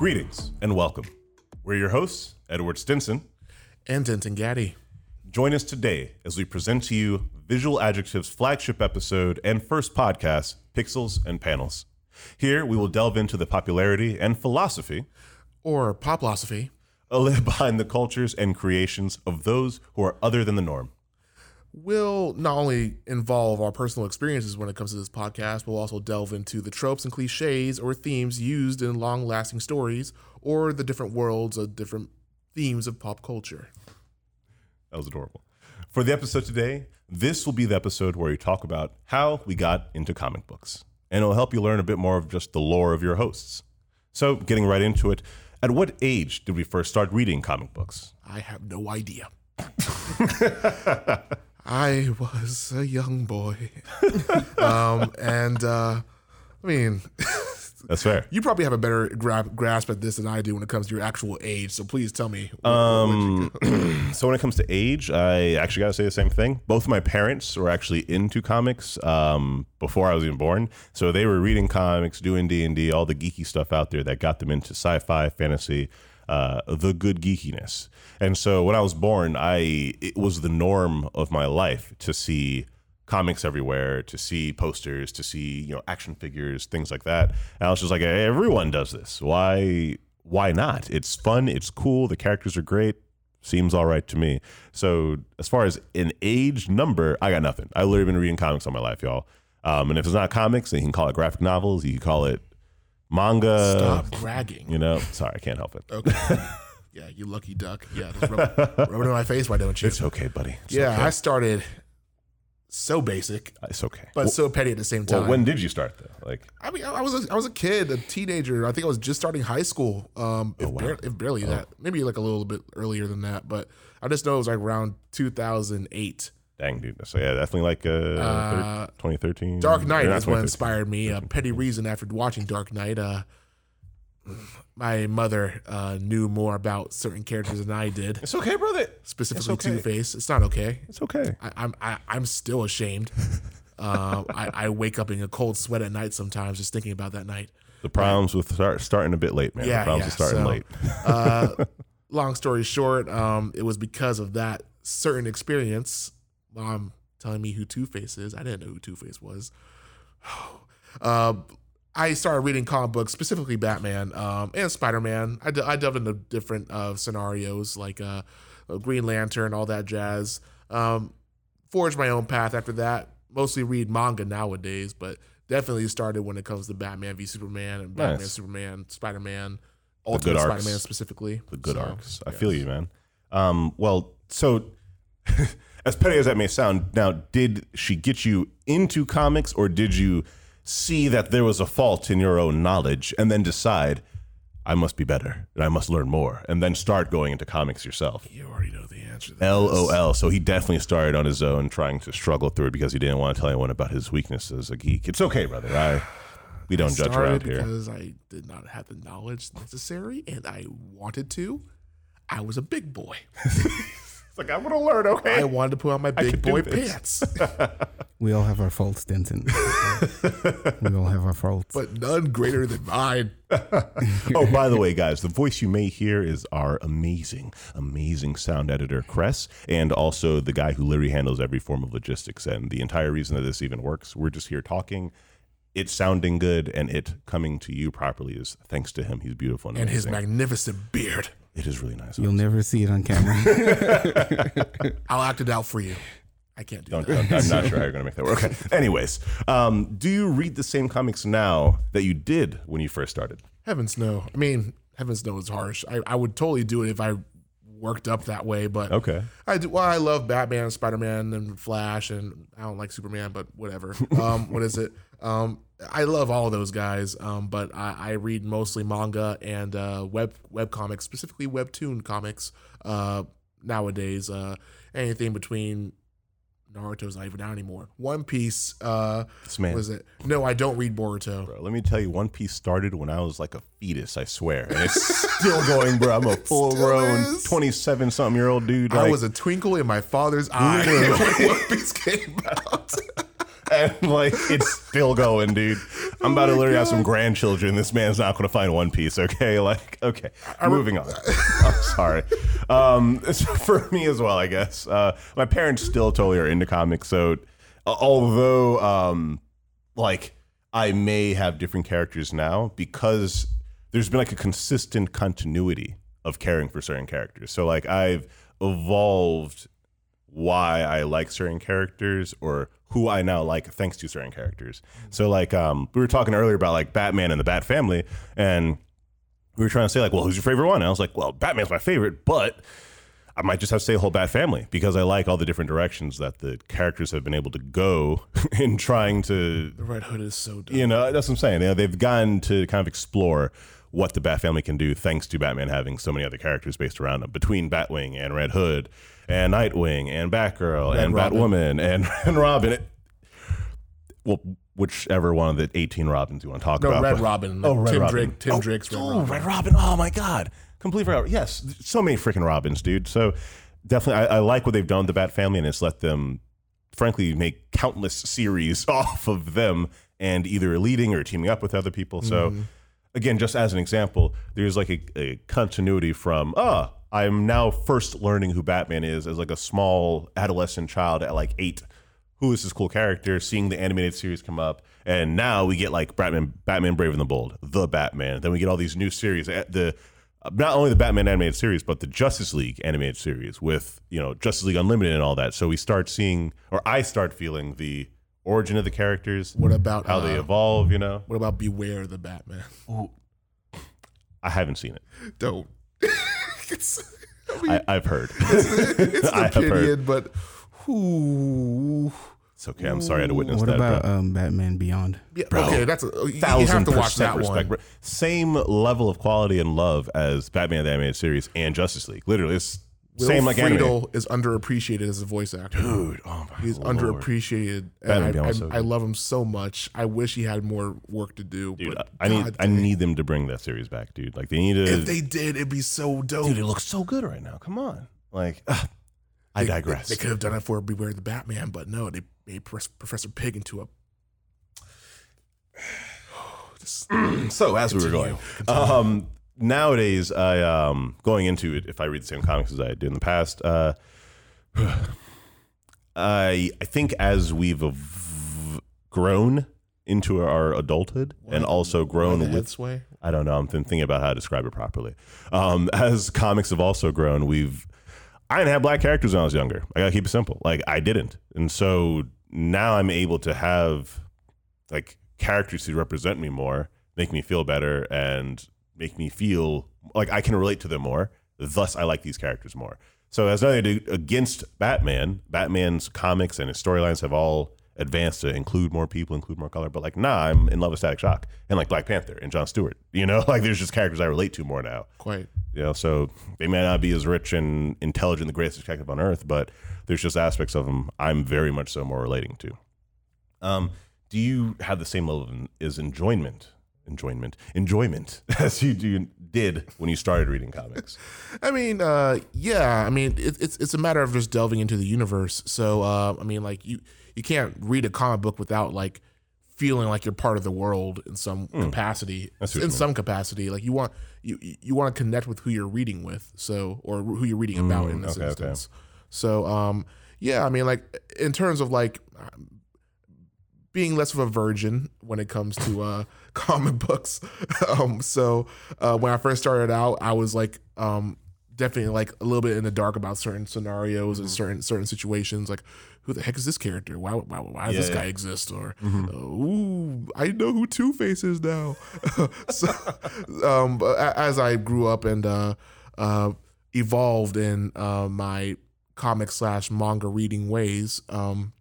Greetings and welcome. We're your hosts, Edward Stinson. and Denton Gaddy. Join us today as we present to you Visual Adjective's flagship episode and first podcast, Pixels and Panels. Here, we will delve into the popularity and philosophy Or Poplosophy. behind the cultures and creations of those who are other than the norm. Will not only involve our personal experiences when it comes to this podcast, but we'll also delve into the tropes and cliches or themes used in long lasting stories or the different worlds of different themes of pop culture. That was adorable. For the episode today, this will be the episode where we talk about how we got into comic books. And it'll help you learn a bit more of just the lore of your hosts. So, getting right into it, at what age did we first start reading comic books? I have no idea. I was a young boy. um, and uh, I mean, That's fair. you probably have a better gra- grasp at this than I do when it comes to your actual age. So please tell me. Um, so when it comes to age, I actually got to say the same thing. Both of my parents were actually into comics um, before I was even born, so they were reading comics, doing D and D, all the geeky stuff out there that got them into sci-fi, fantasy, uh, the good geekiness. And so when I was born, I it was the norm of my life to see comics everywhere, to see posters, to see you know action figures, things like that. And I was just like, "Hey, everyone does this. Why? Why not? It's fun. It's cool. The characters are great. Seems all right to me. So as far as an age number, I got nothing. I literally been reading comics all my life, y'all. Um, and if it's not comics, then you can call it graphic novels. You can call it manga. Stop bragging. You know, sorry, I can't help it. Okay. yeah, you lucky duck. Yeah, just rub, rub it in my face. Why don't you? It's okay, buddy. It's yeah, okay. I started so basic, it's okay. but Well- so petty at the same time. well, when did you start though? Like, I mean, I was a, I was a kid, a teenager. I think I was just starting high school. Um, if, Oh, wow. bar- if barely that, maybe like a little bit earlier than that. But I just know it was like around 2008. Dang, dude. So yeah, definitely like uh, Uh, 2013. Dark Knight is what inspired me. A petty reason after watching Dark Knight. Uh, my mother uh, knew more about certain characters than I did, It's okay, brother. specifically okay. Two Face. It's not okay. It's okay. I, I'm I, I'm still ashamed. uh, I, I wake up in a cold sweat at night sometimes just thinking about that night. The problems with start, starting a bit late, man. Yeah, the problems yeah, with starting so- late. Uh, long story short, um, it was because of that certain experience. Mom telling me who Two Face is. I didn't know who Two Face was. uh, I started reading comic books, specifically Batman um, and Spider Man. I, d- I delved into different uh, scenarios like uh, Green Lantern, all that jazz. Um, forged my own path after that. Mostly read manga nowadays, but definitely started when it comes to Batman v Superman and Batman, Nice. Superman, Spider Man, good Ultimate. Spider Man specifically. The good So, arcs. I yes. feel you, man. Um, well, so as petty as that may sound, now did she get you into comics, or did you see that there was a fault in your own knowledge and then decide I must be better and I must learn more, and then start going into comics yourself? You already know the answer. LOL. So he definitely started on his own, trying to struggle through it because he didn't want to tell anyone about his weakness as a geek. It's okay, brother. I we don't judge Started around here. because I did not have the knowledge necessary, and I wanted to. I was a big boy. It's like I'm gonna learn. Okay. I wanted to put on my big boy pants, We all have our faults, Denton. we all have our faults. but none greater than mine. oh, by the way, guys, the voice you may hear is our amazing, amazing sound editor, Cress, and also the guy who literally handles every form of logistics. And the entire reason that this even works, we're just here talking. It sounding good and it coming to you properly is thanks to him. He's beautiful and, And his magnificent beard. It is really nice. You'll never see it on camera. I'll act it out for you. I can't do Don't, that. don't- I'm not sure how you're going to make that work. Okay. Anyways, um, do you read the same comics now that you did when you first started? Heavens no. I mean, heavens no is harsh. I, I would totally do it if I worked up that way, but Okay. I do. Well, I love Batman, Spider Man, and Flash, and I don't like Superman, but whatever. Um, what is it? Um, I love all of those guys, um, but I, I read mostly manga and uh, web web comics, specifically webtoon comics. Uh, nowadays, uh, anything between Naruto's not even out anymore. One Piece. Uh, This man. what is it? No, I don't read Boruto. Bro, let me tell you, One Piece started when I was like a fetus, I swear. And it's still going, bro. I'm a full grown 27 something year old dude. I Like, was a twinkle in my father's eye when One Piece came out. And like it's still going, dude. I'm about to literally have some grandchildren. This man's not going to find One Piece. Okay, like okay, I'm moving on. I'm sorry. Um, it's for me as well, I guess. Uh, my parents still totally are into comics, so uh, although um, like I may have different characters now because there's been like a consistent continuity of caring for certain characters. So like I've evolved why I like certain characters or who I now like thanks to certain characters. So like um we were talking earlier about like Batman and the Bat family and we were trying to say like, well, who's your favorite one? And I was like, well, Batman's my favorite, but I might just have to say the whole Bat family because I like all the different directions that the characters have been able to go in trying to The Red Hood is so dope. you know, that's what I'm saying. You know, they've gotten to kind of explore what the Bat family can do thanks to Batman having so many other characters based around him between Batwing and Red Hood and Nightwing and Batgirl and Robin. Batwoman and, and Robin. It- well, whichever one of the 18 Robins you want to talk No, about. Red but- Robin. Oh, Red Tim Robin. Drake. Tim oh, Drake's Red oh, Robin. Red Robin. Oh my God. Complete forgot. Yes. So many freaking Robins, dude. So definitely, I, I like what they've done with the Bat family and it's let them, frankly, make countless series off of them and either leading or teaming up with other people. So mm-hmm. Again, just as an example, there's like a, a continuity from, ah, I'm now first learning who Batman is as like a small adolescent child at like eight who is this cool character, seeing the animated series come up, and now we get like Batman, Batman Brave and the Bold, the Batman. Then we get all these new series, eh, the not only the Batman animated series, but the Justice League animated series with you know Justice League Unlimited and all that. So we start seeing, or I start feeling the origin of the characters, What about how they uh, evolve. You know, What about Beware the Batman? I haven't seen it. Don't. it's, I mean, I, I've heard. it's I an opinion, but who? It's okay. I'm sorry I had to witness What that. about um, Batman Beyond? Yeah, Bro, okay, that's a, you- you thousand have to watch percent that respect. one. bro. Same level of quality and love as Batman the animated series and Justice League. Literally, it's Will same like anime. Friedle is underappreciated as a voice actor. Dude, oh my He's lord. underappreciated. And Beyond I, so I, I love him so much. I wish he had more work to do. Dude, but I need God I need them to bring that series back, dude. Like they need to. If they did, it'd be so dope. dude, it looks so good right now. Come on, like ugh, I They- digress. They, could have done it for Beware the Batman, but no, they made Professor Pyg into a. So as we were going, um, nowadays I um going into it. If I read the same comics as I did in the past, uh, I I think as we've ev- grown into our adulthood and also grown with sway. I don't know. I'm thinking about how to describe it properly. Um, as comics have also grown, we've I didn't have black characters when I was younger. I gotta keep it simple. Like I didn't, and so now I'm able to have like characters who represent me more, make me feel better, and make me feel like I can relate to them more. Thus, I like these characters more. So, as nothing to do against Batman, Batman's comics and his storylines have all advanced to include more people, include more color. But like, nah, I'm in love with Static Shock and like Black Panther and John Stewart. You know, like there's just characters I relate to more now. Quite. You know, so they may not be as rich and intelligent, the greatest detective on earth, but there's just aspects of them I'm very much so more relating to. Um, do you have the same level of is enjoyment, enjoyment, enjoyment as you do, did when you started reading comics? I mean, uh, yeah. I mean, it, it's it's a matter of just delving into the universe. So, uh, I mean, like you you can't read a comic book without like feeling like you're part of the world in some capacity. Hmm. That's in mean. some capacity, like you want you you want to connect with who you're reading with. So, or who you're reading about in this okay, okay. instance. So, um, yeah. I mean, like in terms of like being less of a virgin when it comes to uh, comic books. um, so uh, when I first started out, I was like um, definitely like a little bit in the dark about certain scenarios Mm-hmm. and certain certain situations. Like, who the heck is this character? Why why, why does Yeah, this yeah. guy exist? Or Mm-hmm. uh, ooh, I know who Two Face is now. so um, but as I grew up and uh, uh, evolved in uh, my comic slash manga reading ways, um,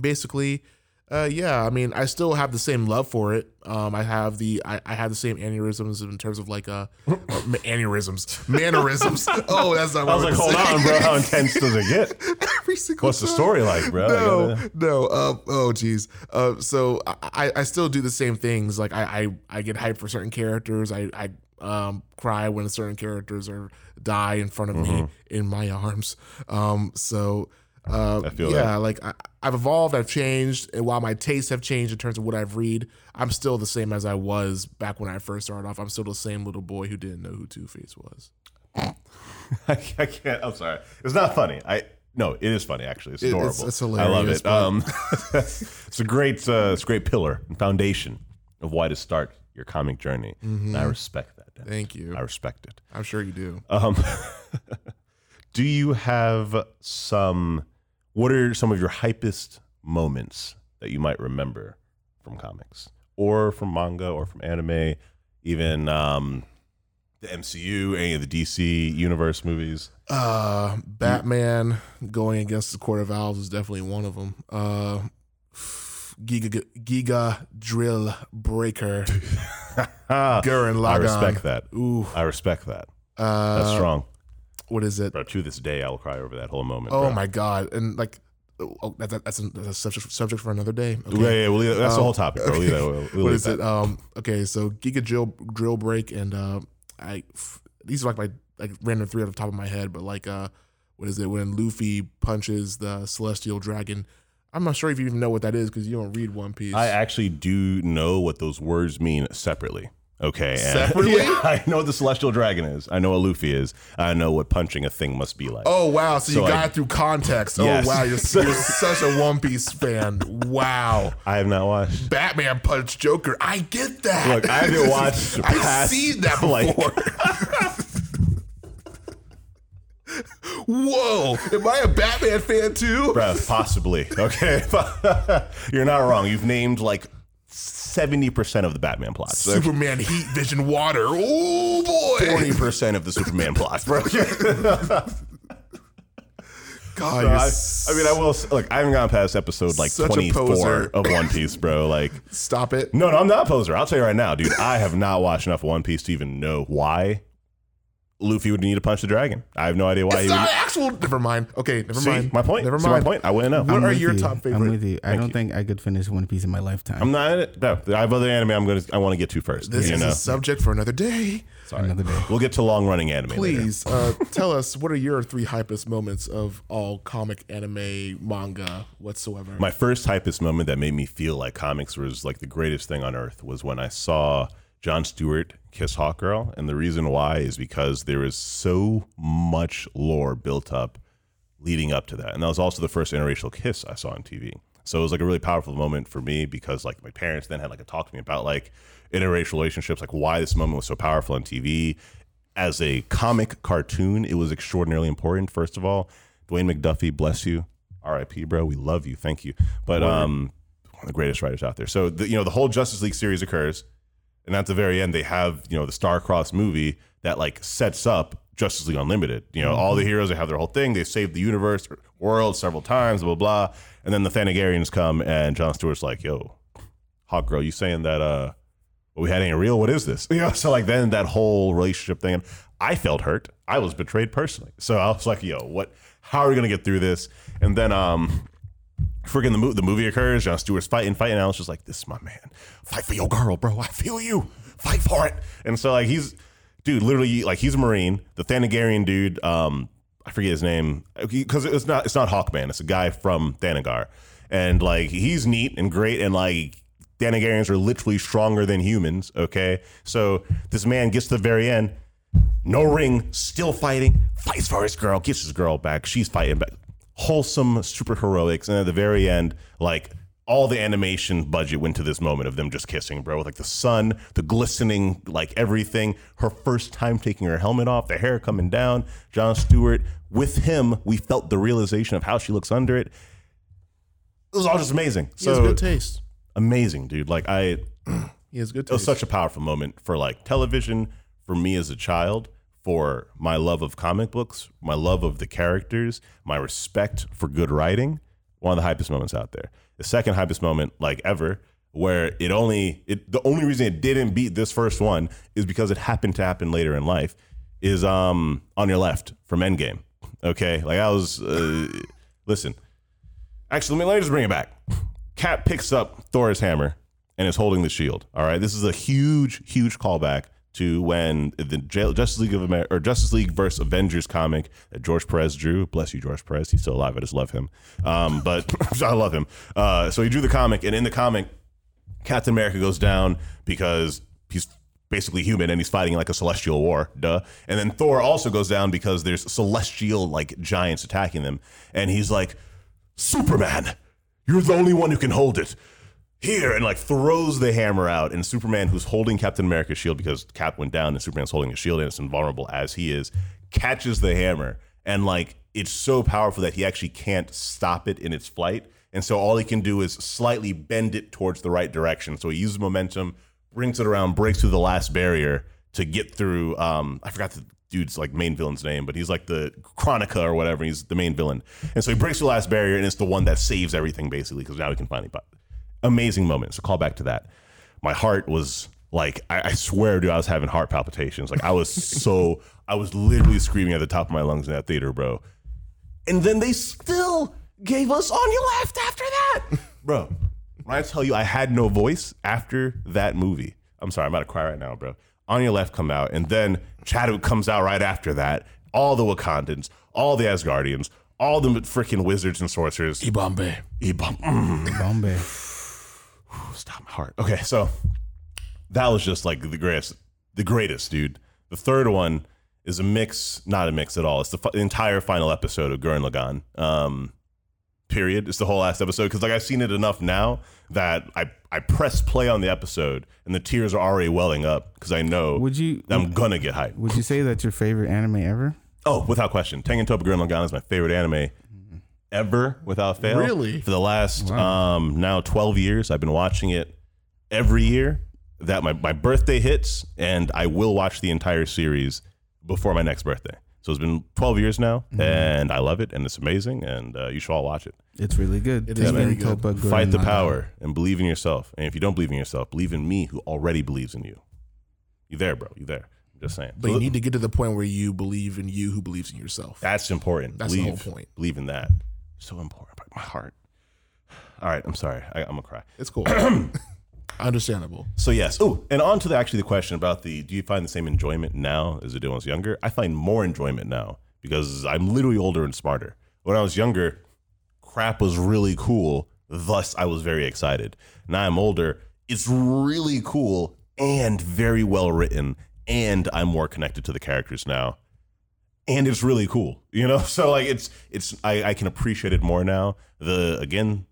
basically uh yeah i mean i still have the same love for it. Um i have the i, I have the same aneurysms in terms of like uh aneurysms mannerisms. Oh that's not what I was like, hold on, bro. How intense does it get? every single What's the story like, bro? No gotta- no uh, oh geez. Uh so I, I i still do the same things. Like i i, I get hyped for certain characters. I i um cry when certain characters are die in front of me in my arms. Um so Uh, I feel yeah, that. like I, I've evolved, I've changed, and while my tastes have changed in terms of what I've read, I'm still the same as I was back when I first started off. I'm still the same little boy who didn't know who Two Face was. I, I can't. I'm sorry. It's not funny. I no, it is funny actually. It's It- adorable. it's- it's I love it. Um, it's a great, uh, it's a great pillar and foundation of why to start your comic journey. And I respect that. Dan. Thank you. I respect it. I'm sure you do. Um, do you have some? What are some of your hypest moments that you might remember from comics, or from manga, or from anime, even um, the MCU, any of the DC universe movies? Uh, Batman going against the Court of Owls is definitely one of them. Uh, Giga Giga Drill Breaker Gurren Lagann. I respect that. Ooh, I respect that. uh, That's strong. What is it? Bro, to this day, I will cry over that whole moment. Oh bro. my god! And like, oh, that, that, that's, a, that's a subject subject for another day. Yeah, yeah, we'll leave, that's the Um, whole topic, bro. We'll that- we'll- what is that. it? Um, okay, so Giga Drill Drill Break and uh, I f- these are like my like random three off the top of my head, but like uh, what is it when Luffy punches the Celestial Dragon? I'm not sure if you even know what that is because you don't read One Piece. I actually do know what those words mean separately. Okay. Separately? Yeah, I know what the celestial dragon is. I know what Luffy is. I know what punching a thing must be like. Oh wow! So, So, you like- got it through context. Oh, yes. Oh wow! You're, you're such a One Piece fan. Wow! I have not watched. Batman punched Joker. I get that. Look, I haven't watched I've past, seen that like- before. Whoa! Am I a Batman fan too? Bro, possibly. Okay. You're not wrong. You've named like 70% of the Batman plots. Superman heat vision water. Oh boy! 40% of the Superman plots, bro. God, So you're I, s- I mean, I will s- look. I haven't gone past episode like Such a 24 poser. of One Piece, bro. Like, stop it. no, no, I'm not a poser. I'll tell you right now, dude. I have not watched enough One Piece to even know why Luffy would need to punch the dragon. I have no idea why It's he would. actual. Never mind. Okay, never See, mind. my point. Never See mind. my point. I wouldn't know. What I'm are with your you. top I'm with you. I Thank don't you. think I could finish One Piece in my lifetime. I'm not. No, I have other anime. I'm gonna. I want to get to first. This you is know. a subject for another day. Sorry. Another day. We'll get to long running anime. later. Please uh, tell us what are your three hypest moments of all comic, anime, manga, whatsoever. My first hypest moment that made me feel like comics was like the greatest thing on earth was when I saw John Stewart kiss Hawkgirl, and the reason why is because there is so much lore built up leading up to that, and that was also the first interracial kiss I saw on TV. So it was like a really powerful moment for me because like my parents then had like a talk to me about like interracial relationships, like why this moment was so powerful on TV. As a comic cartoon, it was extraordinarily important. First of all, Dwayne McDuffie, bless you, R.I.P. Bro, we love you, thank you. But um, one of the greatest writers out there. So the, you know the whole Justice League series occurs, and at the very end they have you know the star-crossed movie that like sets up Justice League Unlimited. You know all the heroes they have their whole thing. They save the universe, world several times, blah blah. blah. And then the Thanagarians come, and John Stewart's like, "Yo, Hawk Girl, you saying that uh, what we had ain't real? What is this?" You know, so like then that whole relationship thing, I felt hurt. I was betrayed personally. So I was like, "Yo, what? How are we gonna get through this?" And then um, freaking the, mo- the movie occurs. John Stewart's fighting, fighting. Was just like, this is my man. Fight for your girl, bro. I feel you. Fight for it. And so, like, he's, dude, literally, like, he's a Marine. The Thanagarian dude, um, I forget his name, because it's not, it's not Hawkman. It's a guy from Thanagar. And, like, he's neat and great. And, like, Thanagarians are literally stronger than humans, okay? So this man gets to the very end, no ring, still fighting, fights for his girl, gets his girl back. She's fighting back. Wholesome super heroics. And at the very end, like all the animation budget went to this moment of them just kissing, bro. With like the sun, the glistening, like everything. Her first time taking her helmet off, the hair coming down. John Stewart, with him, we felt the realization of how she looks under it. It was all just amazing. he has So good taste. amazing, dude. Like I He has good Taste. it was such a powerful moment for like television for me as a child for my love of comic books my love of the characters my respect for good writing one of the hypest moments out there the second hypest moment like ever where it only it the only reason it didn't beat this first one is because it happened to happen later in life is um on your left from endgame okay like i was uh, listen actually let me, let me just bring it back Cap picks up Thor's hammer and is holding the shield. All right. This is a huge, huge callback to when the Justice League of America or Justice League versus Avengers comic that George Perez drew. Bless you, George Perez. He's still alive. I just love him. Um, but I love him. Uh, so he drew the comic, and in the comic, Captain America goes down because he's basically human and he's fighting like a celestial war. Duh. And then Thor also goes down because there's celestial like giants attacking them, and he's like, Superman, you're the only one who can hold it. Here and like throws the hammer out, and Superman, who's holding Captain America's shield because Cap went down and Superman's holding a shield and it's invulnerable as he is, catches the hammer and like it's so powerful that he actually can't stop it in its flight. And so all he can do is slightly bend it towards the right direction. So he uses momentum, brings it around, breaks through the last barrier to get through. Um, I forgot the dude's like main villain's name, but he's like the Chronica or whatever. He's the main villain, and so he breaks the last barrier, and it's the one that saves everything basically because now he can finally. Amazing moment. So call back to that. My heart was like I, I swear, dude, I was having heart palpitations. Like I was so I was literally screaming at the top of my lungs in that theater, bro. And then they still gave us on your left after that, bro. When I tell you I had no voice after that movie, I'm sorry, I'm about to cry right now, bro. On your left come out, and then Chadwick comes out right after that. All the Wakandans, all the Asgardians, all the freaking wizards and sorcerers. Ibambe. Mm, Bombay. Stop my heart. Okay, so that was just like the greatest, the greatest, dude. The third one is a mix, not a mix at all. It's the, fi- the entire final episode of Gurren Lagann. Um, period. It's the whole last episode because like I've seen it enough now that I I press play on the episode and the tears are already welling up because I know Would you that I'm gonna get hyped. would you say that's your favorite anime ever? Oh, without question, Tengen Toppa Gurren Lagann is my favorite anime ever, without fail. Really? For the last um, now 12 years, I've been watching it every year. That my my birthday hits, and I will watch the entire series before my next birthday. So it's been 12 years now, and I love it, and it's amazing, and uh, you should all watch it. It's really good. It is very Tengen good. Toppa Gurren Fight the Lagann. power and believe in yourself. And if you don't believe in yourself, believe in me, who already believes in you. You there, bro? You there? I'm just saying. But So you need to get to the point where you believe in you who believes in yourself. That's important. That's the whole point. Believe in that. So important. But my heart. All right, I'm sorry. I, I'm gonna cry. It's cool. Understandable. So yes. Oh, and on to the actually the question about the do you find the same enjoyment now as you did when I was younger? I find more enjoyment now because I'm literally older and smarter. When I was younger, crap was really cool, thus I was very excited. Now I'm older, it's really cool and very well written, and I'm more connected to the characters now. And it's really cool, you know. So like, it's it's I, I can appreciate it more now. The again,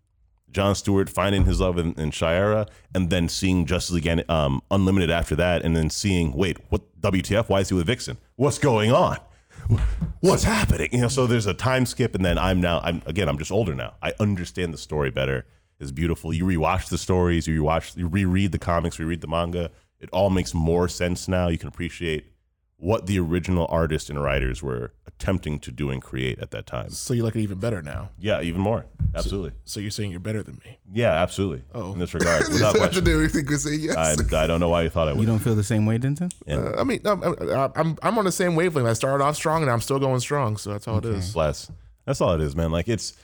John Stewart finding his love in, in Shayera, and then seeing Justice League um, Unlimited after that, and then seeing, wait, what WTF? Why is he with Vixen? What's going on? What's happening? You know, so there's a time skip, and then I'm now, I'm again, I'm just older now. I understand the story better. It's beautiful. You rewatch the stories, you rewatch, you reread the comics, reread the manga. It all makes more sense now. You can appreciate what the original artists and writers were attempting to do and create at that time. So you like it even better now. Yeah, even more. Absolutely. So you're saying you're better than me. Yeah, absolutely. Oh. In this regard, Does without that have to question. do anything with say yes? I, I don't know why you thought I would. You don't feel the same way, Denton? Uh, I mean, I'm, I'm, I'm I'm on the same wavelength. I started off strong, and I'm still going strong. So that's all it is. Less. That's all it is, man. Like it's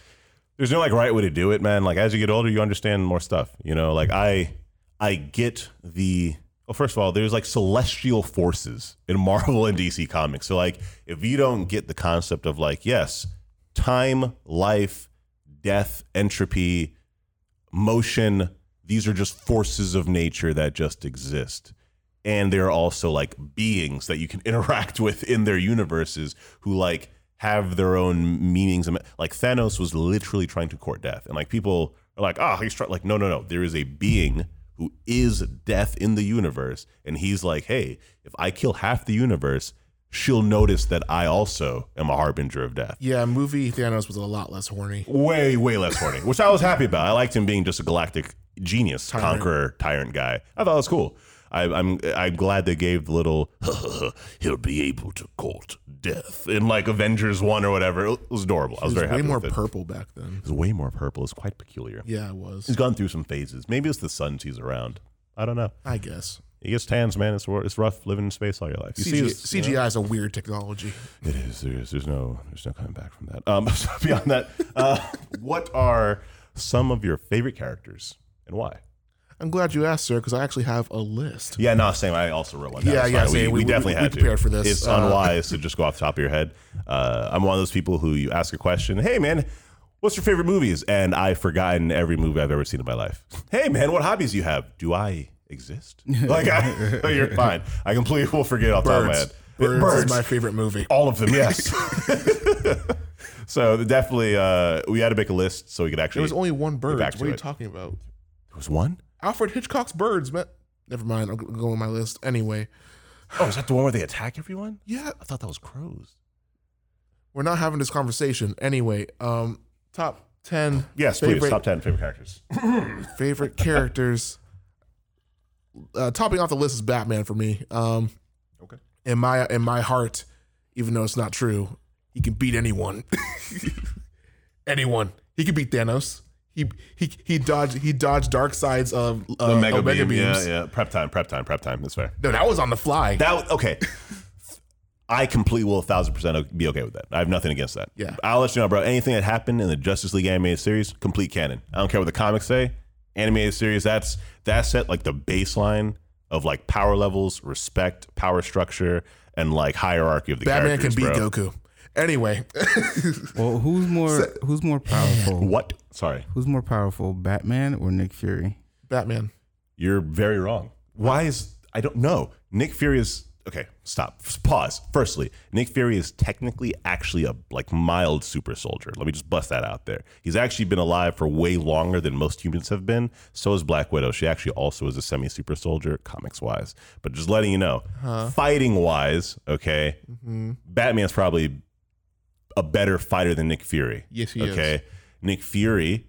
there's no like right way to do it, man. Like as you get older, you understand more stuff. You know, like I I get the well, first of all, there's like celestial forces in Marvel and DC comics. So like if you don't get the concept of like, yes, time, life, death, entropy, motion, these are just forces of nature that just exist. And they're also like beings that you can interact with in their universes who like have their own meanings. Like Thanos was literally trying to court death. And like people are like, oh, he's trying, like, no, no, no. There is a being who is death in the universe. And he's like, hey, if I kill half the universe, she'll notice that I also am a harbinger of death Yeah, movie Thanos was a lot less horny. way way less horny, which I was happy about. I liked him being just a galactic genius, Tyrant. conqueror, tyrant guy. I thought it was cool. I, I'm I'm glad they gave the little he'll be able to court death in like Avengers one or whatever. It was adorable. I was, very way happy more with it. purple back then. It was way more purple. It's quite peculiar. Yeah, it was. He's gone through some phases. Maybe it's the suns he's around. I don't know. I guess. He gets tans, man. It's it's rough living in space all your life. You see CGI, you know? Is a weird technology. It is. There's, there's no there's no coming back from that. Um, so beyond that, uh, what are some of your favorite characters and why? I'm glad you asked, sir, because I actually have a list. Yeah, no, same. I also wrote one. down. Yeah, yeah. We, same. we, We- we- definitely we had prepared to. for this. It's Uh, unwise to just go off the top of your head. Uh, I'm one of those people who you ask a question. Hey, man, what's your favorite movies? And I've forgotten every movie I've ever seen in my life. Hey, man, what hobbies do you have? Do I exist? like, I, you're fine. I completely will forget off the top of my head. Birds, is my favorite movie. All of them, yes. so definitely, uh, we had to make a list so we could actually. There was only one bird. What are you it. talking about? there was one. Alfred Hitchcock's Birds, man. Never mind. I'll go on my list anyway. Oh, is that the one where they attack everyone? Yeah, I thought that was crows. we're not having this conversation anyway. Um, top ten. Yes, favorite, please. Top ten favorite characters. favorite characters. Uh, topping off the list is Batman for me. Um, Okay. in my in my heart, even though it's not true, he can beat anyone. anyone. He can beat Thanos. He he he dodged he dodged Darkseid's of uh, Omega beam. beams. Yeah, yeah. Prep time, prep time, prep time. That's fair. No, that was on the fly. That okay. I completely will a thousand percent be okay with that. I have nothing against that. Yeah. I'll let you know, bro. Anything that happened in the Justice League animated series, complete canon. I don't care what the comics say. Animated series, that's that's set like the baseline of like power levels, respect, power structure, and like hierarchy of the Batman can beat bro. Goku. Anyway, Well, who's more who's more powerful? What? Sorry, Who's more powerful, Batman or Nick Fury? Batman. you're very wrong. Why is I don't know. Nick Fury is okay. Stop. Pause. Firstly, Nick Fury is technically actually a like mild super soldier. Let me just bust that out there. He's actually been alive for way longer than most humans have been. So is Black Widow. She actually also is a semi super soldier, comics wise. But just letting you know, fighting wise, okay, mm-hmm. Batman's probably a better fighter than Nick Fury. Yes, he is. okay? Nick Fury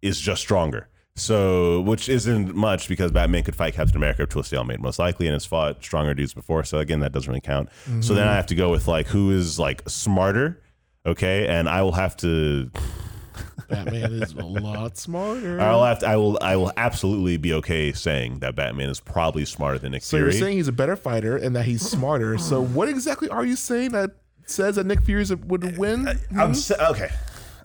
is just stronger. So, which isn't much because Batman could fight Captain America to a stalemate most likely, and has fought stronger dudes before. So again, that doesn't really count. So then I mm-hmm. have to go with like who is like smarter, okay? And I will have to, Batman is a lot smarter. I'll have to, I will, I will absolutely be okay saying that Batman is probably smarter than Nick so Fury. So you're saying he's a better fighter and that he's smarter. So what exactly are you saying that says that Nick Fury would uh, win? Uh, I'm sa- okay.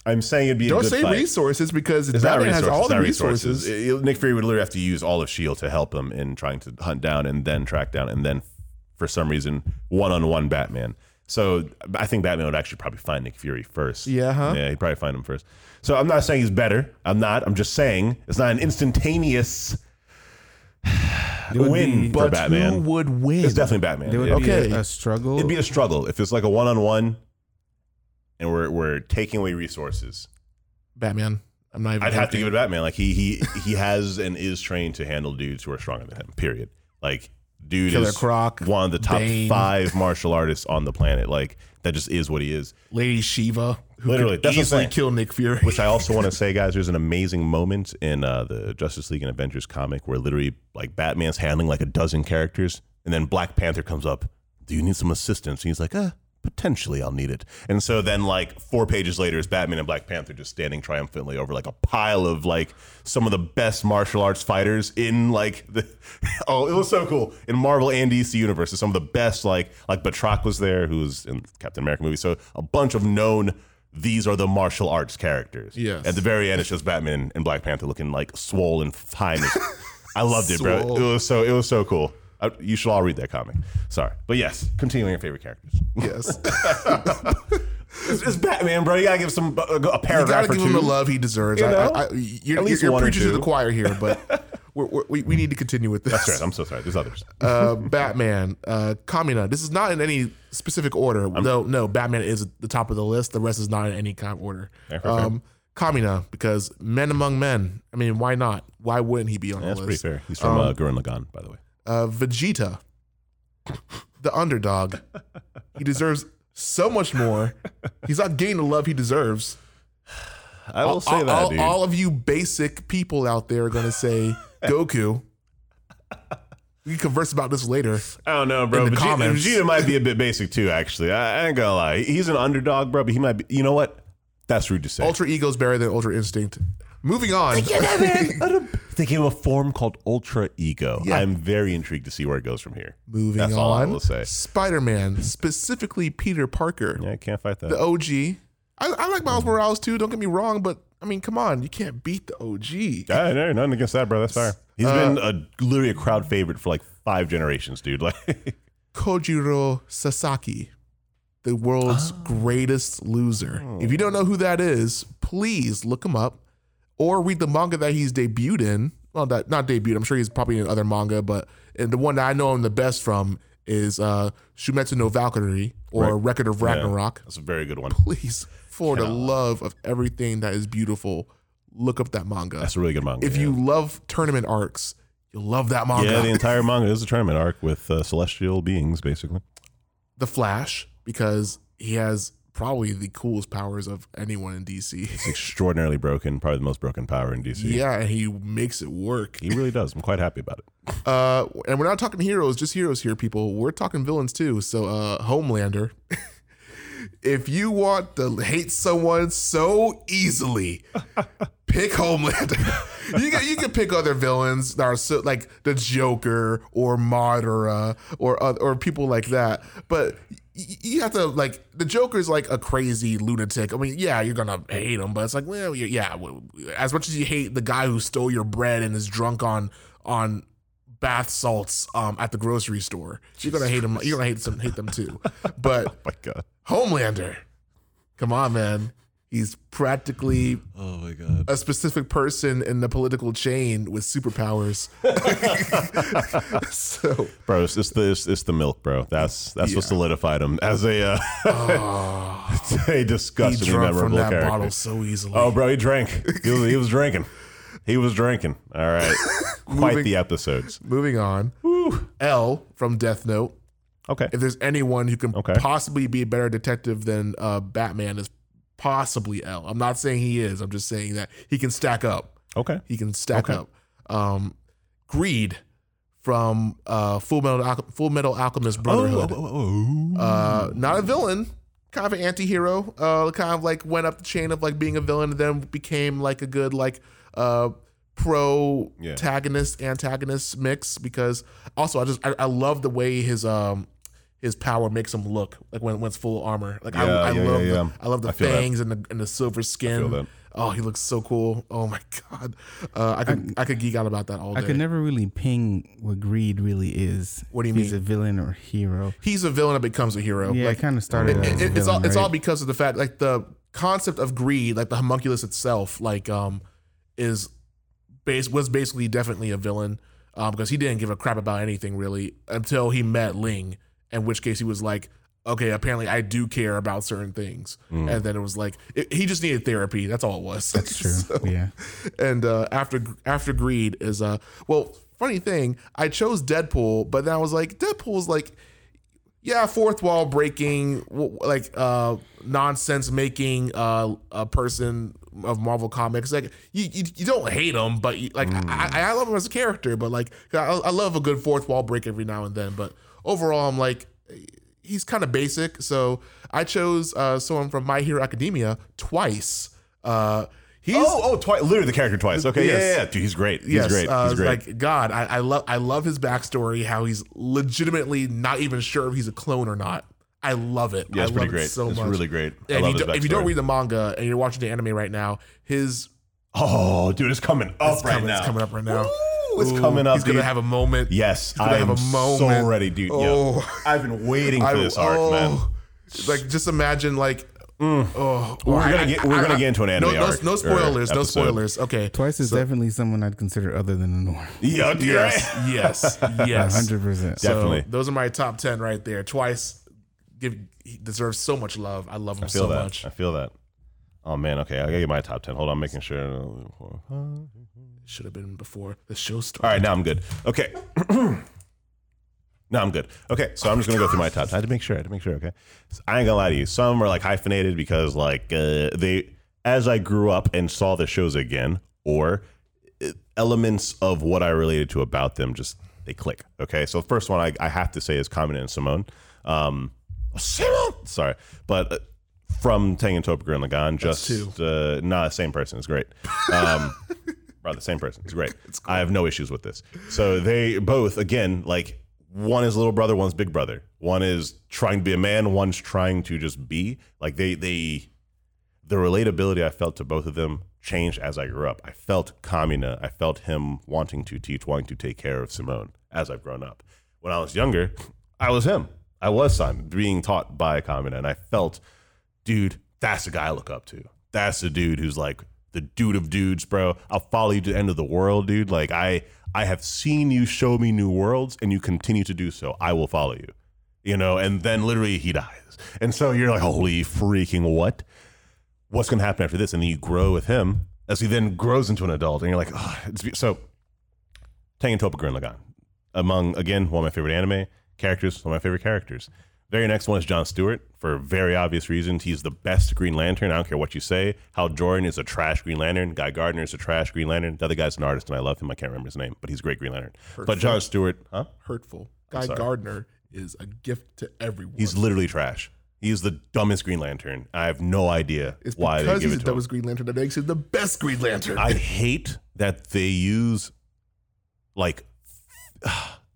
I'm saying it'd be a Don't good say fight. resources because It's not Batman has resources, all the not resources. Nick Fury would literally have to use all of Shield to help him in trying to hunt down and then track down and then, for some reason, one on one Batman. So I think Batman would actually probably find Nick Fury first. Yeah, huh? Yeah, he'd probably find him first. So I'm not saying he's better. I'm not. I'm just saying it's not an instantaneous win be- for But Batman. who would win? it's definitely Batman. There would Yeah. be Okay. a, a struggle. It'd be a struggle if it's like a one on one, and we're we're taking away resources. Batman. I'm not even. I'd have to give it to Batman. Like he he he has and is trained to handle dudes who are stronger than him. Period. Like dude Killer is Croc, one of the top Bane. five martial artists on the planet. Like that just is what he is. Lady Shiva, who Literally, could that's what I'm easily kill Nick Fury. Which I also want to say, guys, there's an amazing moment in uh, the Justice League and Avengers comic where literally like Batman's handling like a dozen characters, and then Black Panther comes up. Do you need some assistance? And he's like, uh, potentially I'll need it. And so then like four pages later is Batman and Black Panther just standing triumphantly over like a pile of like some of the best martial arts fighters in like the oh it was so cool in Marvel and DC universes. Some of the best like like Batroc was there who was in Captain America movie. So a bunch of known these are the martial arts characters. Yes. At the very end, it's just Batman and Black Panther looking like swollen fine. I loved it, bro. It was so it was so cool. I, you should all read that comic. Sorry, but yes, continuing your favorite characters. yes, It's, it's Batman, bro. You gotta give some a, a you paragraph gotta give two. him the love he deserves. You know? I, I, you're, At least you're one or preaching to the choir here, but we're, we're, we we need to continue with this. That's right. I'm so sorry. There's others. uh, Batman, uh, Kamina. This is not in any specific order. no, no, Batman is at the top of the list. The rest is not in any kind of order. Fair, fair, fair. Um, Kamina, because men among men. I mean, why not? Why wouldn't he be on That's the pretty list? fair. He's from Um, uh, Gurren Lagann, by the way. Uh, Vegeta, the underdog. he deserves so much more. He's not getting the love he deserves. I will say all, that, all, dude. all of you basic people out there are going to say Goku. We can converse about this later. I don't know, bro. in the Vegeta, comments. Vegeta might be a bit basic too. Actually, I, I ain't gonna lie. He's an underdog, bro. But he might be. You know what? That's rude to say. Ultra Ego's better than Ultra Instinct. Moving on. They gave a form called Ultra Ego. Yeah. I'm very intrigued to see where it goes from here. Moving That's on. all I will say. Spider Man, specifically Peter Parker, Yeah, I can't fight that. the OG. I, I like Miles Morales too. Don't get me wrong, but I mean, come on, you can't beat the OG. I know nothing against that, bro. That's fair. He's been a literally a crowd favorite for like five generations, dude. Like, Kojiro Sasaki, the world's Ah. greatest loser. If you don't know who that is, please look him up or read the manga that he's debuted in. Well, that not debuted. I'm sure he's probably in other manga, but and the one that I know him the best from is uh, Shumetsu no Valkyrie or Right. Record of Yeah. Ragnarok. that's a very good one. Please, for the love of everything that is beautiful, look up that manga. That's a really good manga. if yeah. you love tournament arcs, you'll love that manga. yeah, the entire manga is a tournament arc with uh, celestial beings, basically. the Flash because he has probably the coolest powers of anyone in DC. It's extraordinarily broken, probably the most broken power in DC. yeah, and he makes it work. He really does. I'm quite happy about it. Uh, and we're not talking heroes, just heroes here, people. We're talking villains too. So, uh, Homelander. if you want to hate someone so easily, pick Homelander. you can you can pick other villains that are so like the Joker or Madara or or people like that, but. You have to like the Joker's like a crazy lunatic. I mean, yeah, you're gonna hate him, but it's like, well, yeah. As much as you hate the guy who stole your bread and is drunk on on bath salts um, at the grocery store. You're gonna hate them. You're gonna hate some hate them too. But My God. Homelander, come on, man. He's practically Oh my God. a specific person in the political chain with superpowers. so Bro, it's, it's the it's, it's the milk, bro. That's that's what solidified him as a uh, oh, a he disgustingly drunk from memorable that character. bottle so easily. Oh, bro, he drank. He was, he was drinking. He was drinking. All right. Quite Moving- the episodes. Moving on. L from Death Note. Okay. If there's anyone who can Okay. possibly be a better detective than uh, Batman, is possibly L. I'm not saying he is. I'm just saying that he can stack up. Okay. He can stack Okay. up. Um, Greed from uh, Full Metal Al- Full Metal Alchemist Brotherhood. Oh, oh, oh. Uh, not a villain, kind of an anti-hero. Uh, kind of like went up the chain of like being a villain and then became like a good like uh pro Yeah. antagonist antagonist mix because also I just I, I love the way his um his power makes him look like when when it's full armor. Like I, Yeah, I yeah, love yeah, the, yeah. I love the I feel that. fangs and the and the silver skin. feel that. Oh, he looks so cool. Oh my god, uh, I could I, could geek out about that all day. I could never really ping what greed really is. What do you If He's mean? a villain or hero. He's a villain that becomes a hero. Yeah, like it kind of started. It- as a it's all villain, it's all right? because of the fact like the concept of greed like the homunculus itself like um is base was basically definitely a villain um because he didn't give a crap about anything really until he met ling in which case he was like okay apparently i do care about certain things Mm. and then it was like it, he just needed therapy that's all it was That's true. So- yeah. and uh, after after greed is uh well funny thing i chose deadpool but then i was like deadpool's like yeah fourth wall breaking like uh nonsense making uh a person of marvel comics like you you, you don't hate him but you, like I, I, I love him as a character but like I, I love a good fourth wall break every now and then but overall i'm like he's kind of basic so i chose uh someone from my hero academia twice uh he's oh, oh, twice. Literally the character twice. Okay. Yes. Yeah, yeah, yeah. Dude, he's great. He's yes, great. uh, He's great. Like God, I, I love I love his backstory. How he's legitimately not even sure if he's a clone or not. I love it. yeah, I it's love pretty it great. so it's much. really great. I And love you don't- if you don't read the manga and you're watching the anime right now, his Oh, dude, it's coming up it's right coming, now. it's coming up right now. Ooh, it's Ooh, coming up. He's gonna dude. have a moment. Yes, gonna I have am a moment. so ready, dude. Yo, Oh. I've been waiting for I- this arc, oh. man. oh, Like just imagine like mm. oh We're I- gonna I- get- we're I- gonna I- get into an anime no, no, arc no or spoilers, no spoilers. Okay. Twice is definitely someone I'd consider other than a Norm. Yeah, dude, Yes, yes, yes. hundred percent. So Definitely. those are my top ten right there. Twice, give he deserves so much love. I love him I feel so that. much. I feel that. Oh man, okay, I gotta get my top ten. Hold on, I'm making sure. Should have been before the show started. All right, now I'm good. Okay. now I'm good. Okay, so I'm just gonna go through my top. I had to make sure. I had to make sure. Okay, So I ain't gonna lie to you. Some are like hyphenated because like uh, they, as I grew up and saw the shows again, or uh, elements of what I related to about them just they click. Okay, so the first one I, I have to say is Kamina and Simone. Um, Simone, sorry, but. Uh, from Tengen Toppa Gurren Lagann, just uh, not the same person. It's great. Um, bro, the same person. It's great. I have no issues with this. So they both, again, like one is little brother, one's big brother. One is trying to be a man, one's trying to just be. Like they, they, the relatability I felt to both of them changed as I grew up. I felt Kamina. I felt him wanting to teach, wanting to take care of Simone as I've grown up. When I was younger, I was him. I was Simon being taught by Kamina, and I felt, dude, that's the guy I look up to. That's the dude who's like the dude of dudes, bro. I'll follow you to the end of the world, dude. Like I, I have seen you show me new worlds, and you continue to do so. I will follow you, you know. And then literally he dies, and so you're like, holy freaking what? What's gonna happen after this? And then you grow with him as he then grows into an adult, and you're like, oh, it's be-" so. Tengen Toppa Gurren Lagann again one of my favorite anime characters, one of my favorite characters. Very next one is John Stewart for very obvious reasons. He's the best Green Lantern. I don't care what you say. Hal Jordan is a trash Green Lantern. Guy Gardner is a trash Green Lantern. The other guy's an artist, and I love him. I can't remember his name, but he's a great Green Lantern. But John Stewart, huh? Hurtful. Guy. Gardner is a gift to everyone. He's literally trash. He's the dumbest Green Lantern. I have no idea it's why they give he's it the to him. dumbest Green Lantern that makes him the best Green Lantern. I hate that they use like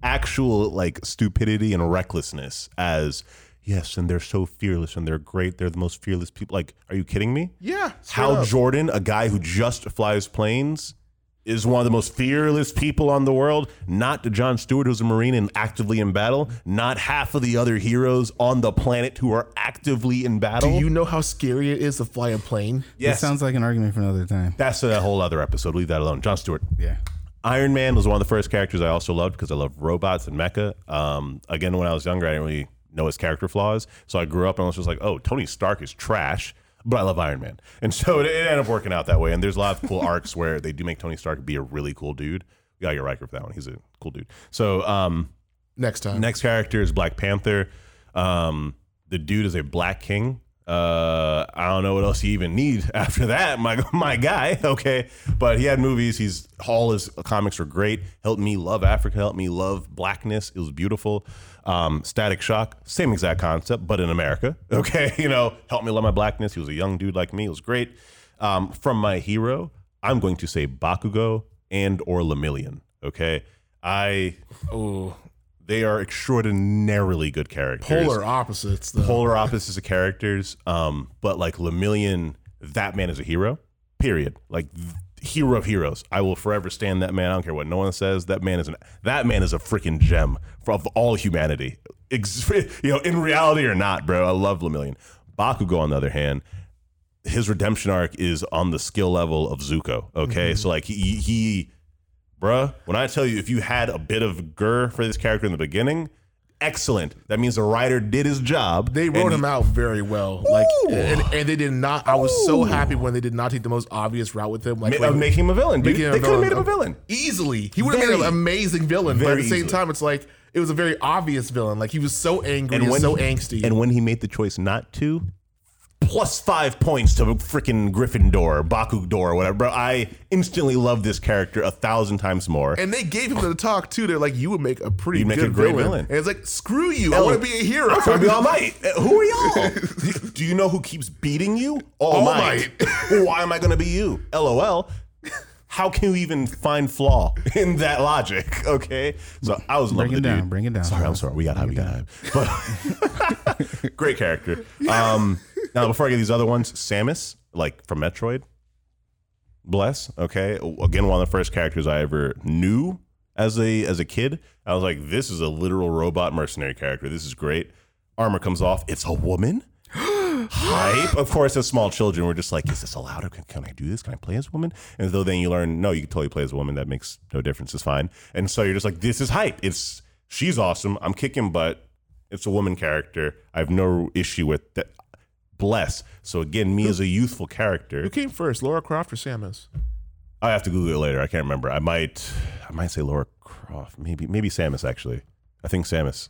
actual like stupidity and recklessness as yes, and they're so fearless and they're great. They're the most fearless people. Like, are you kidding me? yeah. straight Hal up. Jordan, a guy who just flies planes, is one of the most fearless people on the world. Not John Stewart, who's a Marine and actively in battle. Not half of the other heroes on the planet who are actively in battle. Do you know how scary it is to fly a plane? It sounds like an argument for another time. That's a whole other episode. Leave that alone. John Stewart. Yeah. Iron Man was one of the first characters I also loved because I love robots and mecha. Um, again, when I was younger, I didn't really know his character flaws. So I grew up and I was just like, oh, Tony Stark is trash, but I love Iron Man. And so it, it ended up working out that way. And there's a lot of cool arcs where they do make Tony Stark be a really cool dude. You gotta get Riker for that one. He's a cool dude. So um, Next time. Next character is Black Panther. Um, the dude is a Black King. Uh, I don't know what else you even need after that, my my guy. Okay, but he had movies. He's all his comics were great. Helped me love Africa. Helped me love blackness. It was beautiful. Um, Static Shock, same exact concept, but in America. Okay, you know, helped me love my blackness. He was a young dude like me. It was great. Um, from my hero, I'm going to say Bakugo and or Lemillion. Okay, I oh, they are extraordinarily good characters. polar opposites. Though. polar opposites of characters. Um, but like Lemillion, that man is a hero. Period. Like hero of heroes. I will forever stand that man. I don't care what no one says. That man is an that man is a freaking gem for of all humanity. Ex- you know, in reality or not, bro. I love Lemillion. Bakugo, on the other hand, his redemption arc is on the skill level of Zuko. Okay, so like he he, bruh. When I tell you, if you had a bit of gur for this character in the beginning, excellent. That means the writer did his job. They wrote him out very well. Like, and, and they did not. I was so happy when they did not take the most obvious route with him. Like, Ma- like, making him a villain, him They could have made him a villain. easily. He would have made an amazing villain, but at the same easily. time, it's like it was a very obvious villain. Like he was so angry and, so he, angsty. And when he made the choice not to, plus five points to a freaking Gryffindor, Bakugdor, or whatever. Bro, I instantly love this character a thousand times more. And they gave him the talk too. They're like, you would make a pretty You'd make good a great villain. villain. And it's like, screw you. I Oh, want to be a hero. I'm trying to be All Might. Who are y'all? do, do you know who keeps beating you? All, All Might. well, why am I going to be you? LOL. How can you even find flaw in that logic? Okay, so I was Bring loving it the down. dude. Bring it down. Sorry, I'm sorry. We got high. We got high. But great character. Um, now before I get these other ones, Samus, like from Metroid. Bless. Okay, again, one of the first characters I ever knew as a as a kid. I was like, this is a literal robot mercenary character. This is great. Armor comes off. It's a woman. Hype. Of course, as small children, we're just like, is this allowed? Can, can I do this? Can I play as a woman? And though then you learn, no, you can totally play as a woman. That makes no difference. It's fine. And so you're just like, this is hype. It's she's awesome. I'm kicking butt. It's a woman character. I have no issue with that. Bless. So again, me as a youthful character, Who came first, Lara Croft or Samus? I have to Google it later. I can't remember. I might, I might say Lara Croft. Maybe, maybe Samus. Actually, I think Samus.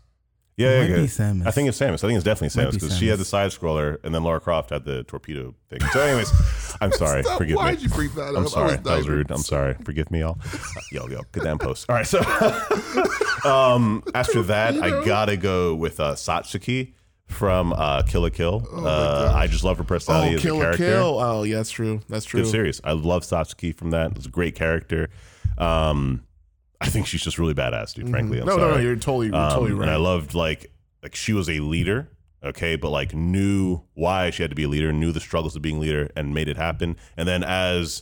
Yeah, It yeah, might yeah. be Samus. I think it's Samus. I think it's definitely Might Samus be because she had the side scroller, and then Lara Croft had the torpedo thing. So, anyways, I'm sorry. Stop. Forgive Why'd me. you bring that up? I'm sorry. was That was rude. I'm sorry. Forgive me, y'all. Uh, yo, yo, good damn post. All right. So, um, after that, I gotta go with uh, Satsuki from uh, Kill la Kill. uh, I just love her personality Oh, as kill a character. kill. Oh, yeah, that's true. That's true. Good series. I love Satsuki from that. It's a great character. Um, I think she's just really badass, dude. Frankly, I'm Mm-hmm. no, sorry. no, no. You're totally, you're Um, totally right. And I loved like like she was a leader okay, but like knew why she had to be a leader, knew the struggles of being a leader, and made it happen. And then as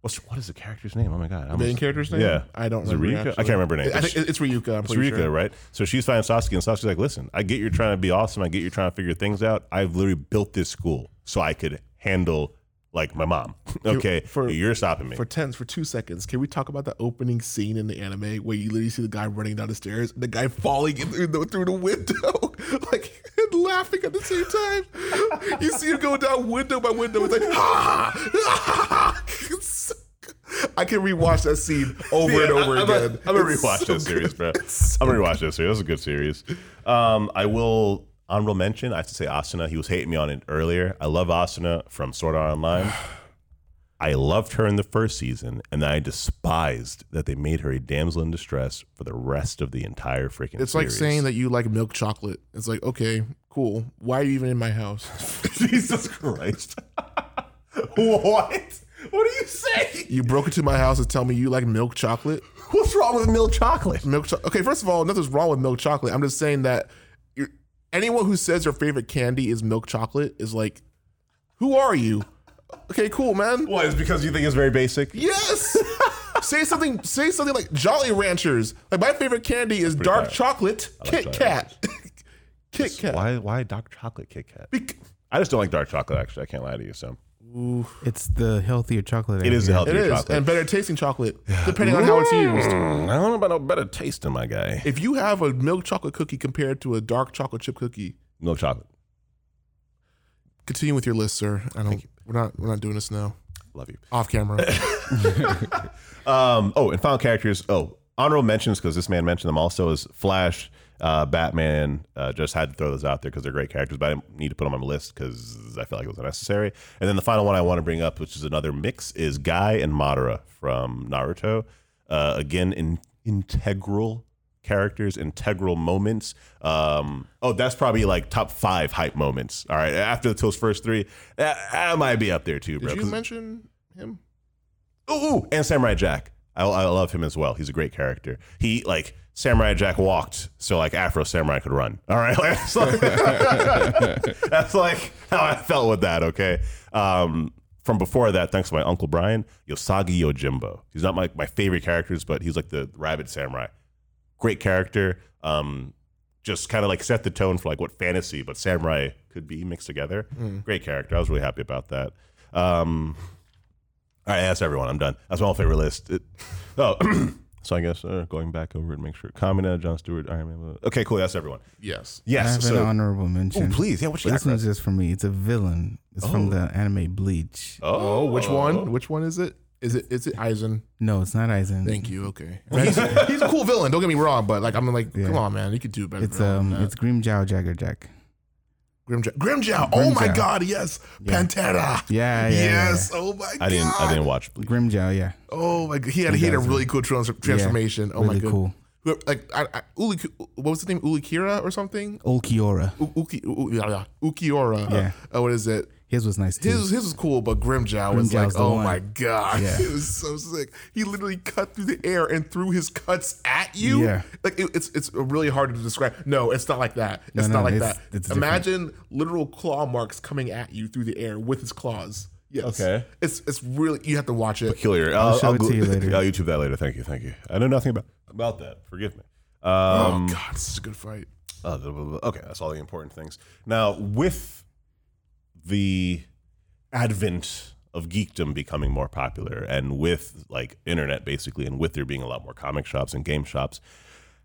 what's what is the character's name? Oh my god, I'm Main character's name? Yeah. I don't Is remember. Ryuka? I can't remember her name. I think it's Ryuka. I'm It's Rika, sure. right? So she's finding Satsuki, and Satsuki's like, "Listen, I get you're trying to be awesome. I get you're trying to figure things out. I've literally built this school so I could handle like my mom. okay, for- you're stopping me. For tens for two seconds, can we talk about the opening scene in the anime where you literally see the guy running down the stairs, and the guy falling in through the, through the window, like and laughing at the same time? You see him go down window by window. It's like ha ha ha. I can rewatch that scene over and over I'm again. I'm gonna It's rewatch so that series, bro. So I'm gonna rewatch that series. That's a good series. Um, I will honorable mention. I have to say Asuna. He was hating me on it earlier. I love Asuna from Sword Art Online. I loved her in the first season, and I despised that they made her a damsel in distress for the rest of the entire freaking. It's like saying that you like milk chocolate. It's like, okay, cool. Why are you even in my house? Jesus Christ. what? What are you saying? You broke into my house and tell me you like milk chocolate? What's wrong with milk chocolate? Milk cho- Okay, first of all, nothing's wrong with milk chocolate. I'm just saying that you're, anyone who says their favorite candy is milk chocolate is like, who are you? Okay, cool, man. What? Is because you think it's very basic? Yes. say something. Say something like Jolly Ranchers. Like my favorite candy is dark fire. chocolate Kit Jolly Kat. Kit Kat. Why? Why dark chocolate Kit Kat? Bec- I just don't like dark chocolate. Actually, I can't lie to you. So It's the healthier chocolate. it is the a healthier It is, chocolate. and better tasting chocolate, depending on how it's used. Mm, I don't know about no better tasting, my guy. If you have a milk chocolate cookie compared to a dark chocolate chip cookie, Milk chocolate. continue with your list, sir. I don't. We're not. We're not doing this now. Love you. Off camera. Um, oh, and final characters. Oh, honorable mentions because this man mentioned them also is Flash, uh, Batman. Uh, just had to throw those out there because they're great characters, but I didn't need to put them on my list because I felt like it was unnecessary. And then the final one I want to bring up, which is another mix, is Guy and Madara from Naruto. Uh, again, in integral characters, integral moments. Um, oh, that's probably like top five hype moments. All right, after those first three, that, that might be up there too, bro. Did you mention him? Ooh, ooh, and Samurai Jack. I, I love him as well. He's a great character. He like Samurai Jack walked so like Afro Samurai could run. All right, like, that's, like, that's like how I felt with that. Okay. Um, from before that, thanks to my uncle Brian, Usagi Yojimbo. He's not my, my favorite characters, but he's like the rabbit samurai. Great character. Um, just kind of like set the tone for like what fantasy but samurai could be mixed together. Great character. I was really happy about that. Um, all right, that's everyone. I'm done. That's my whole favorite list. It, oh, so I guess uh, going back over it, make sure. Kamina, John Stewart, Iron Man. Okay, cool. That's everyone. Yes. I Yes. have So, an honorable mention. oh, please. Yeah, what you But got? this one's just for me. It's a villain. It's from the anime Bleach. Oh, which one? Which one is it? Is it is it Aizen? No, it's not Aizen. Thank you. Okay. He's, he's a cool villain. Don't get me wrong, but like I'm like, Yeah. come on, man, you could do better. It's than um, that. it's Grimmjow Jaegerjaquez. Grimmjow. Grimmjow. Oh my God. Yes. Yeah. Pantera. Yeah, yeah, Yes. Oh my God. I didn't. I didn't watch. Bleach. Grimmjow, yeah, Oh my God. He had he had a really cool trans- transformation. oh my really God. cool. Like I, I, Uli, what was the name? Ulikira or something? Ulquiorra. U- Uki, U- yeah, yeah. Ukiora. Yeah. Oh, what is it? His was nice too. His his was cool, but Grimmjow was Grimmjow's like, the oh one. my god, Yeah. it was so sick. He literally cut through the air and threw his cuts at you. Yeah. like it, it's it's really hard to describe. No, it's not like that. It's no, not like it's- that. it's different. Imagine literal claw marks coming at you through the air with his claws. Yes. Okay. It's it's really you have to watch it. Peculiar. I'll, show I'll it to you later. I'll YouTube that later. Thank you. Thank you. I know nothing about about that. Forgive me. Oh Um, god, this is a good fight. Uh, blah, blah, blah. okay, that's all the important things. Now, with the advent of geekdom becoming more popular, and with like internet basically, and with there being a lot more comic shops and game shops,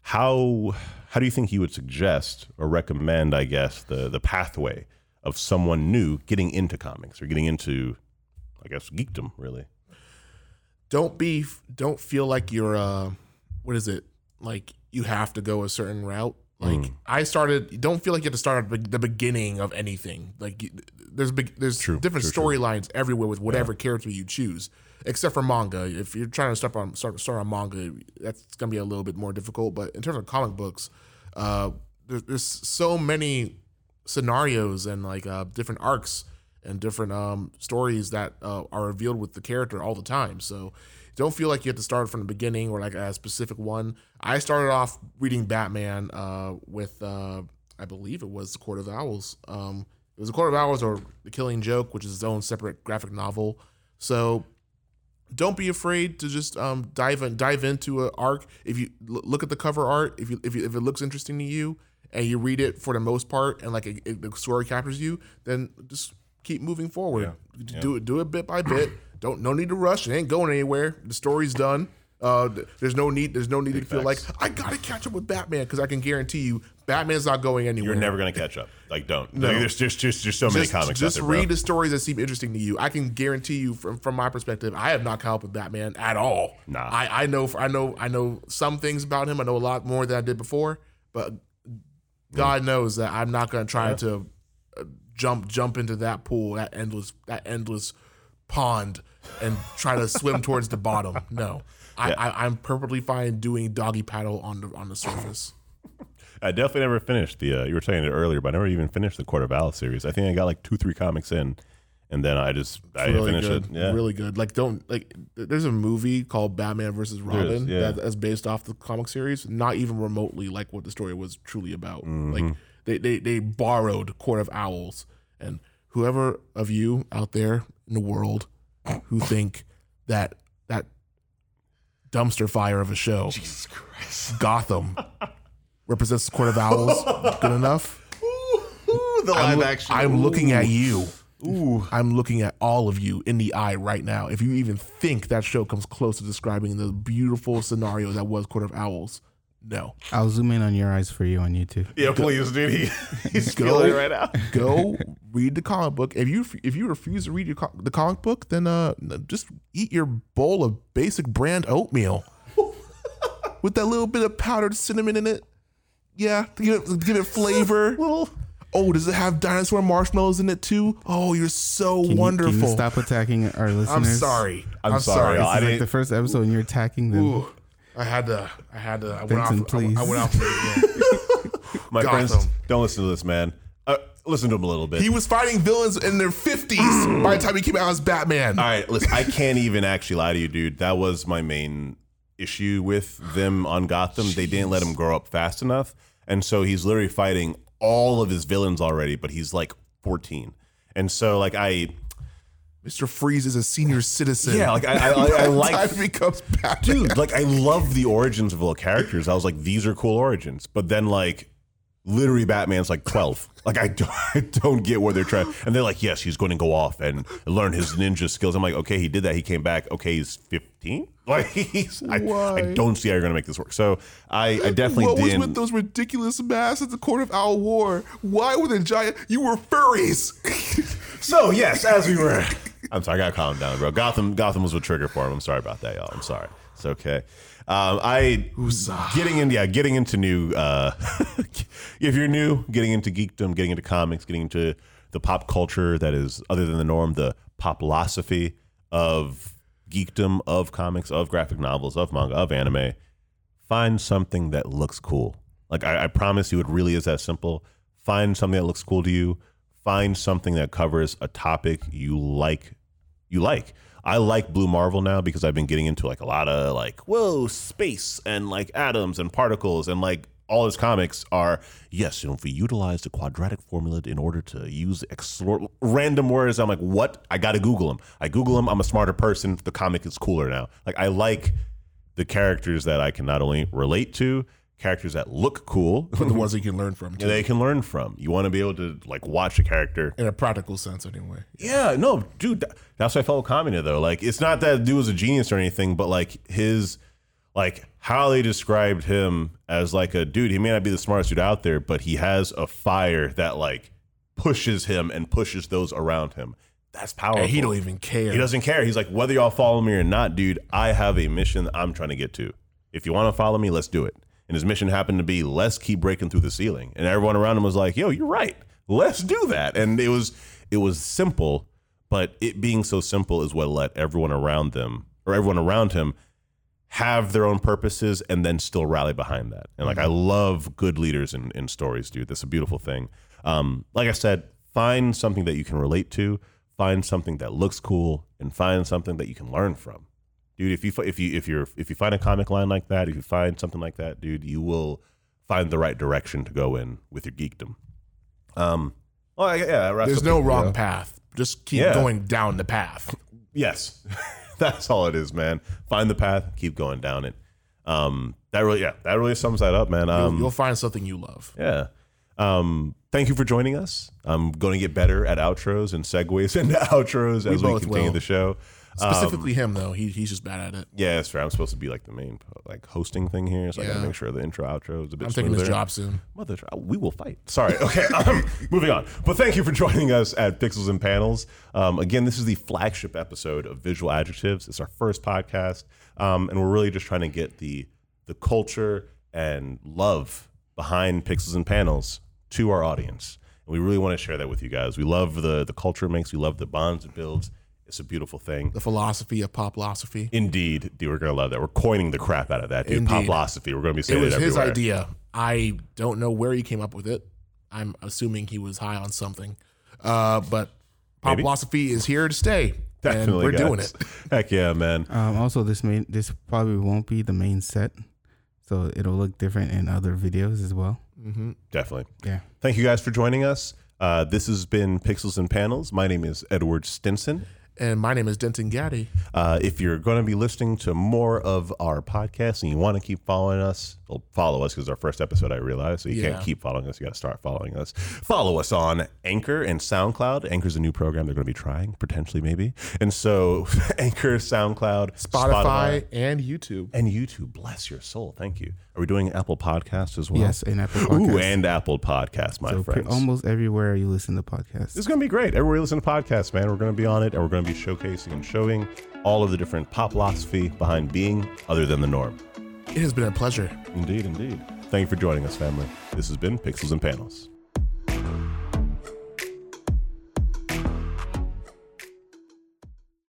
how how do you think you would suggest or recommend, I guess, the the pathway of someone new getting into comics or getting into, I guess, geekdom really? don't be don't feel like you're uh what is it like you have to go a certain route like Mm. i started don't feel like you have to start at the beginning of anything. Like there's big there's True, different storylines everywhere with whatever character you choose except for manga. If you're trying to start on start, start on manga that's gonna be a little bit more difficult. But in terms of comic books uh there's, there's so many scenarios and like uh different arcs and different um, stories that uh, are revealed with the character all the time. So don't feel like you have to start from the beginning or like a specific one. I started off reading Batman uh, with uh, I believe it was the Court of Owls. Um, it was the Court of Owls or the Killing Joke, which is its own separate graphic novel. So don't be afraid to just um, dive in, dive into an arc. If you l- look at the cover art, if you, if you if it looks interesting to you, and you read it for the most part, and like it, it- the story captures you, then just keep moving forward. Do it do it bit by bit. Don't no need to rush. It ain't going anywhere. The story's done. Uh, there's no need. There's no need to feel like I gotta catch up with Batman because I can guarantee you, Batman's not going anywhere. You're never gonna catch up. Like, don't. Like, there's just just just so many comics just out there, read the stories that seem interesting to you. I can guarantee you, from from my perspective, I have not caught up with Batman at all. Nah. I, I know I know I know some things about him. I know a lot more than I did before, but God knows that I'm not going to try to uh, jump jump into that pool, that endless that endless pond, and try to swim towards the bottom. No, I, I I'm perfectly fine doing doggy paddle on the on the surface. I definitely never finished the. Uh, you were saying it earlier, but I never even finished the Court of Owls series. I think I got like two, three comics in, and then I just I didn't really finish good, it. Yeah, really good. Like don't like. There's a movie called Batman versus Robin yeah. that, that's based off the comic series, not even remotely like what the story was truly about. Mm-hmm. Like they, they they borrowed Court of Owls, and whoever of you out there in the world who think that that dumpster fire of a show, Jesus Christ, Gotham represents the Court of Owls, good enough. Ooh, the I'm, loo- I'm looking at you. Ooh. I'm looking at all of you in the eye right now. If you even think that show comes close to describing the beautiful scenario that was Court of Owls, no. I'll zoom in on your eyes for you on YouTube. Yeah, please, dude. He, he's Go. feeling it right now. Go read the comic book. If you if you refuse to read your co- the comic book, then uh just eat your bowl of basic brand oatmeal with that little bit of powdered cinnamon in it. Yeah, give it, give it flavor. Little. Oh, does it have dinosaur marshmallows in it too? Oh, you're so Can you- wonderful. can you stop attacking our listeners? I'm sorry. I'm I'm, sorry. sorry. I It's like didn't- the first episode and you're attacking them. Ooh, I had to. I had to. I went Vincent, off. I, went- I please. went off it again. My Gotham. friends, don't listen to this man. Uh, listen to him a little bit. he was fighting villains in their 50s by the time he came out as Batman. All right, listen, I can't even actually lie to you, dude. That was my main issue with them on Gotham. They didn't let him grow up fast enough. And so he's literally fighting all of his villains already, but he's like 14. And so, like, I, Mr. Freeze is a senior citizen. yeah, like, I, I, I, I like, becomes Batman. dude, like, I love the origins of little characters. I was like, these are cool origins. But then, like, literally Batman's like 12. Like, I don't, I don't get where they're trying. And they're like, yes, he's going to go off and learn his ninja skills. I'm like, okay, he did that. He came back. Okay, he's 15. Like, he's, I, I don't see how you're going to make this work. So I, I definitely What was with those ridiculous masks at the Court of Owl War? Why were the giant? You were furries. So yes, as we were. I'm sorry, I gotta calm down, bro. Gotham, Gotham was a trigger for him. I'm sorry about that, y'all. I'm sorry. It's okay. Um, I getting in, yeah, getting into new. Uh, if you're new, getting into geekdom, getting into comics, getting into the pop culture that is other than the norm, the populosophy of geekdom, of comics, of graphic novels, of manga, of anime. Find something that looks cool. Like I, I promise you, it really is that simple. Find something that looks cool to you. Find something that covers a topic you like. You like. I like Blue Marvel now because I've been getting into like a lot of like whoa space and like atoms and particles and like all his comics are yes you know if we utilize the quadratic formula in order to use explore random words I'm like what? I got to Google them I Google them I'm a smarter person the comic is cooler now. Like I like the characters that I can not only relate to characters that look cool But the ones you can learn from, too. they can learn from you want to be able to like watch a character in a practical sense, anyway. yeah, no, dude, that, that's why I felt Kamina though. Like, it's not that dude was a genius or anything, but like his, like how they described him as like a dude. He may not be the smartest dude out there, but he has a fire that like pushes him and pushes those around him. That's powerful. And he don't even care. He doesn't care. He's like, whether y'all follow me or not, dude, I have a mission I'm trying to get to. If you want to follow me, let's do it. And his mission happened to be, let's keep breaking through the ceiling. And everyone around him was like, yo, you're right. Let's do that. And it was it was simple, but it being so simple is what let everyone around them or everyone around him have their own purposes and then still rally behind that. And like I love good leaders in, in stories, dude. That's a beautiful thing. Um, like I said, find something that you can relate to, find something that looks cool, and find something that you can learn from. Dude, if you if you if you're if you find a comic line like that, if you find something like that, dude, you will find the right direction to go in with your geekdom. Um, well, yeah, There's no wrong path. Just keep Yeah. going down the path. Yes, that's all it is, man. Find the path, keep going down it. Um, that really, yeah, that really sums that up, man. You'll- Um, You'll find something you love. yeah. Um, thank you for joining us. I'm going to get better at outros and segues into outros as we continue will. the show. Um, Specifically him though. He he's just bad at it. yeah, that's fair. I'm supposed to be like the main like hosting thing here, so I gotta make sure the intro outro is a bit I'm taking his job soon. Mother, we will fight. Sorry. Okay. Um, moving on. But thank you for joining us at Pixels and Panels. Um, again, this is the flagship episode of Visual Adjectives. It's our first podcast, um, and we're really just trying to get the the culture and love behind Pixels and Panels to our audience. And we really want to share that with you guys. We love the the culture it makes. We love the bonds it builds. It's a beautiful thing. The philosophy of populosophy. Indeed, dude, we're gonna love that. We're coining the crap out of that, dude. Indeed. Populosophy. We're gonna be It saying it, was his everywhere. idea. I don't know where he came up with it. I'm assuming he was high on something. Uh, but Maybe. populosophy is here to stay. Definitely, and we're doing it. Heck yeah, man. Um, also, this main this probably won't be the main set, so it'll look different in other videos as well. hmm Definitely. Yeah. Thank you guys for joining us. Uh, this has been Pixels and Panels. My name is Edward Stinson. And my name is Denton Gaddy. Uh, if you're going to be listening to more of our podcast and you want to keep following us, well, follow us because our first episode, I realized. So you Yeah. can't keep following us. You got to start following us. Follow us on Anchor and SoundCloud. Anchor's a new program they're going to be trying, potentially, maybe. And so Anchor, SoundCloud, Spotify, and YouTube. and YouTube. Bless your soul. Thank you. Are we doing Apple Podcasts as well? Yes, and Apple Ooh, and Apple Podcasts, my so friends. almost everywhere you listen to podcasts. This is going to be great. Everywhere you listen to podcasts, man, we're going to be on it and we're going to be showcasing and showing all of the different pop philosophy behind being other than the norm. It has been a pleasure. Indeed, indeed. Thank you for joining us, family. This has been Pixels and Panels.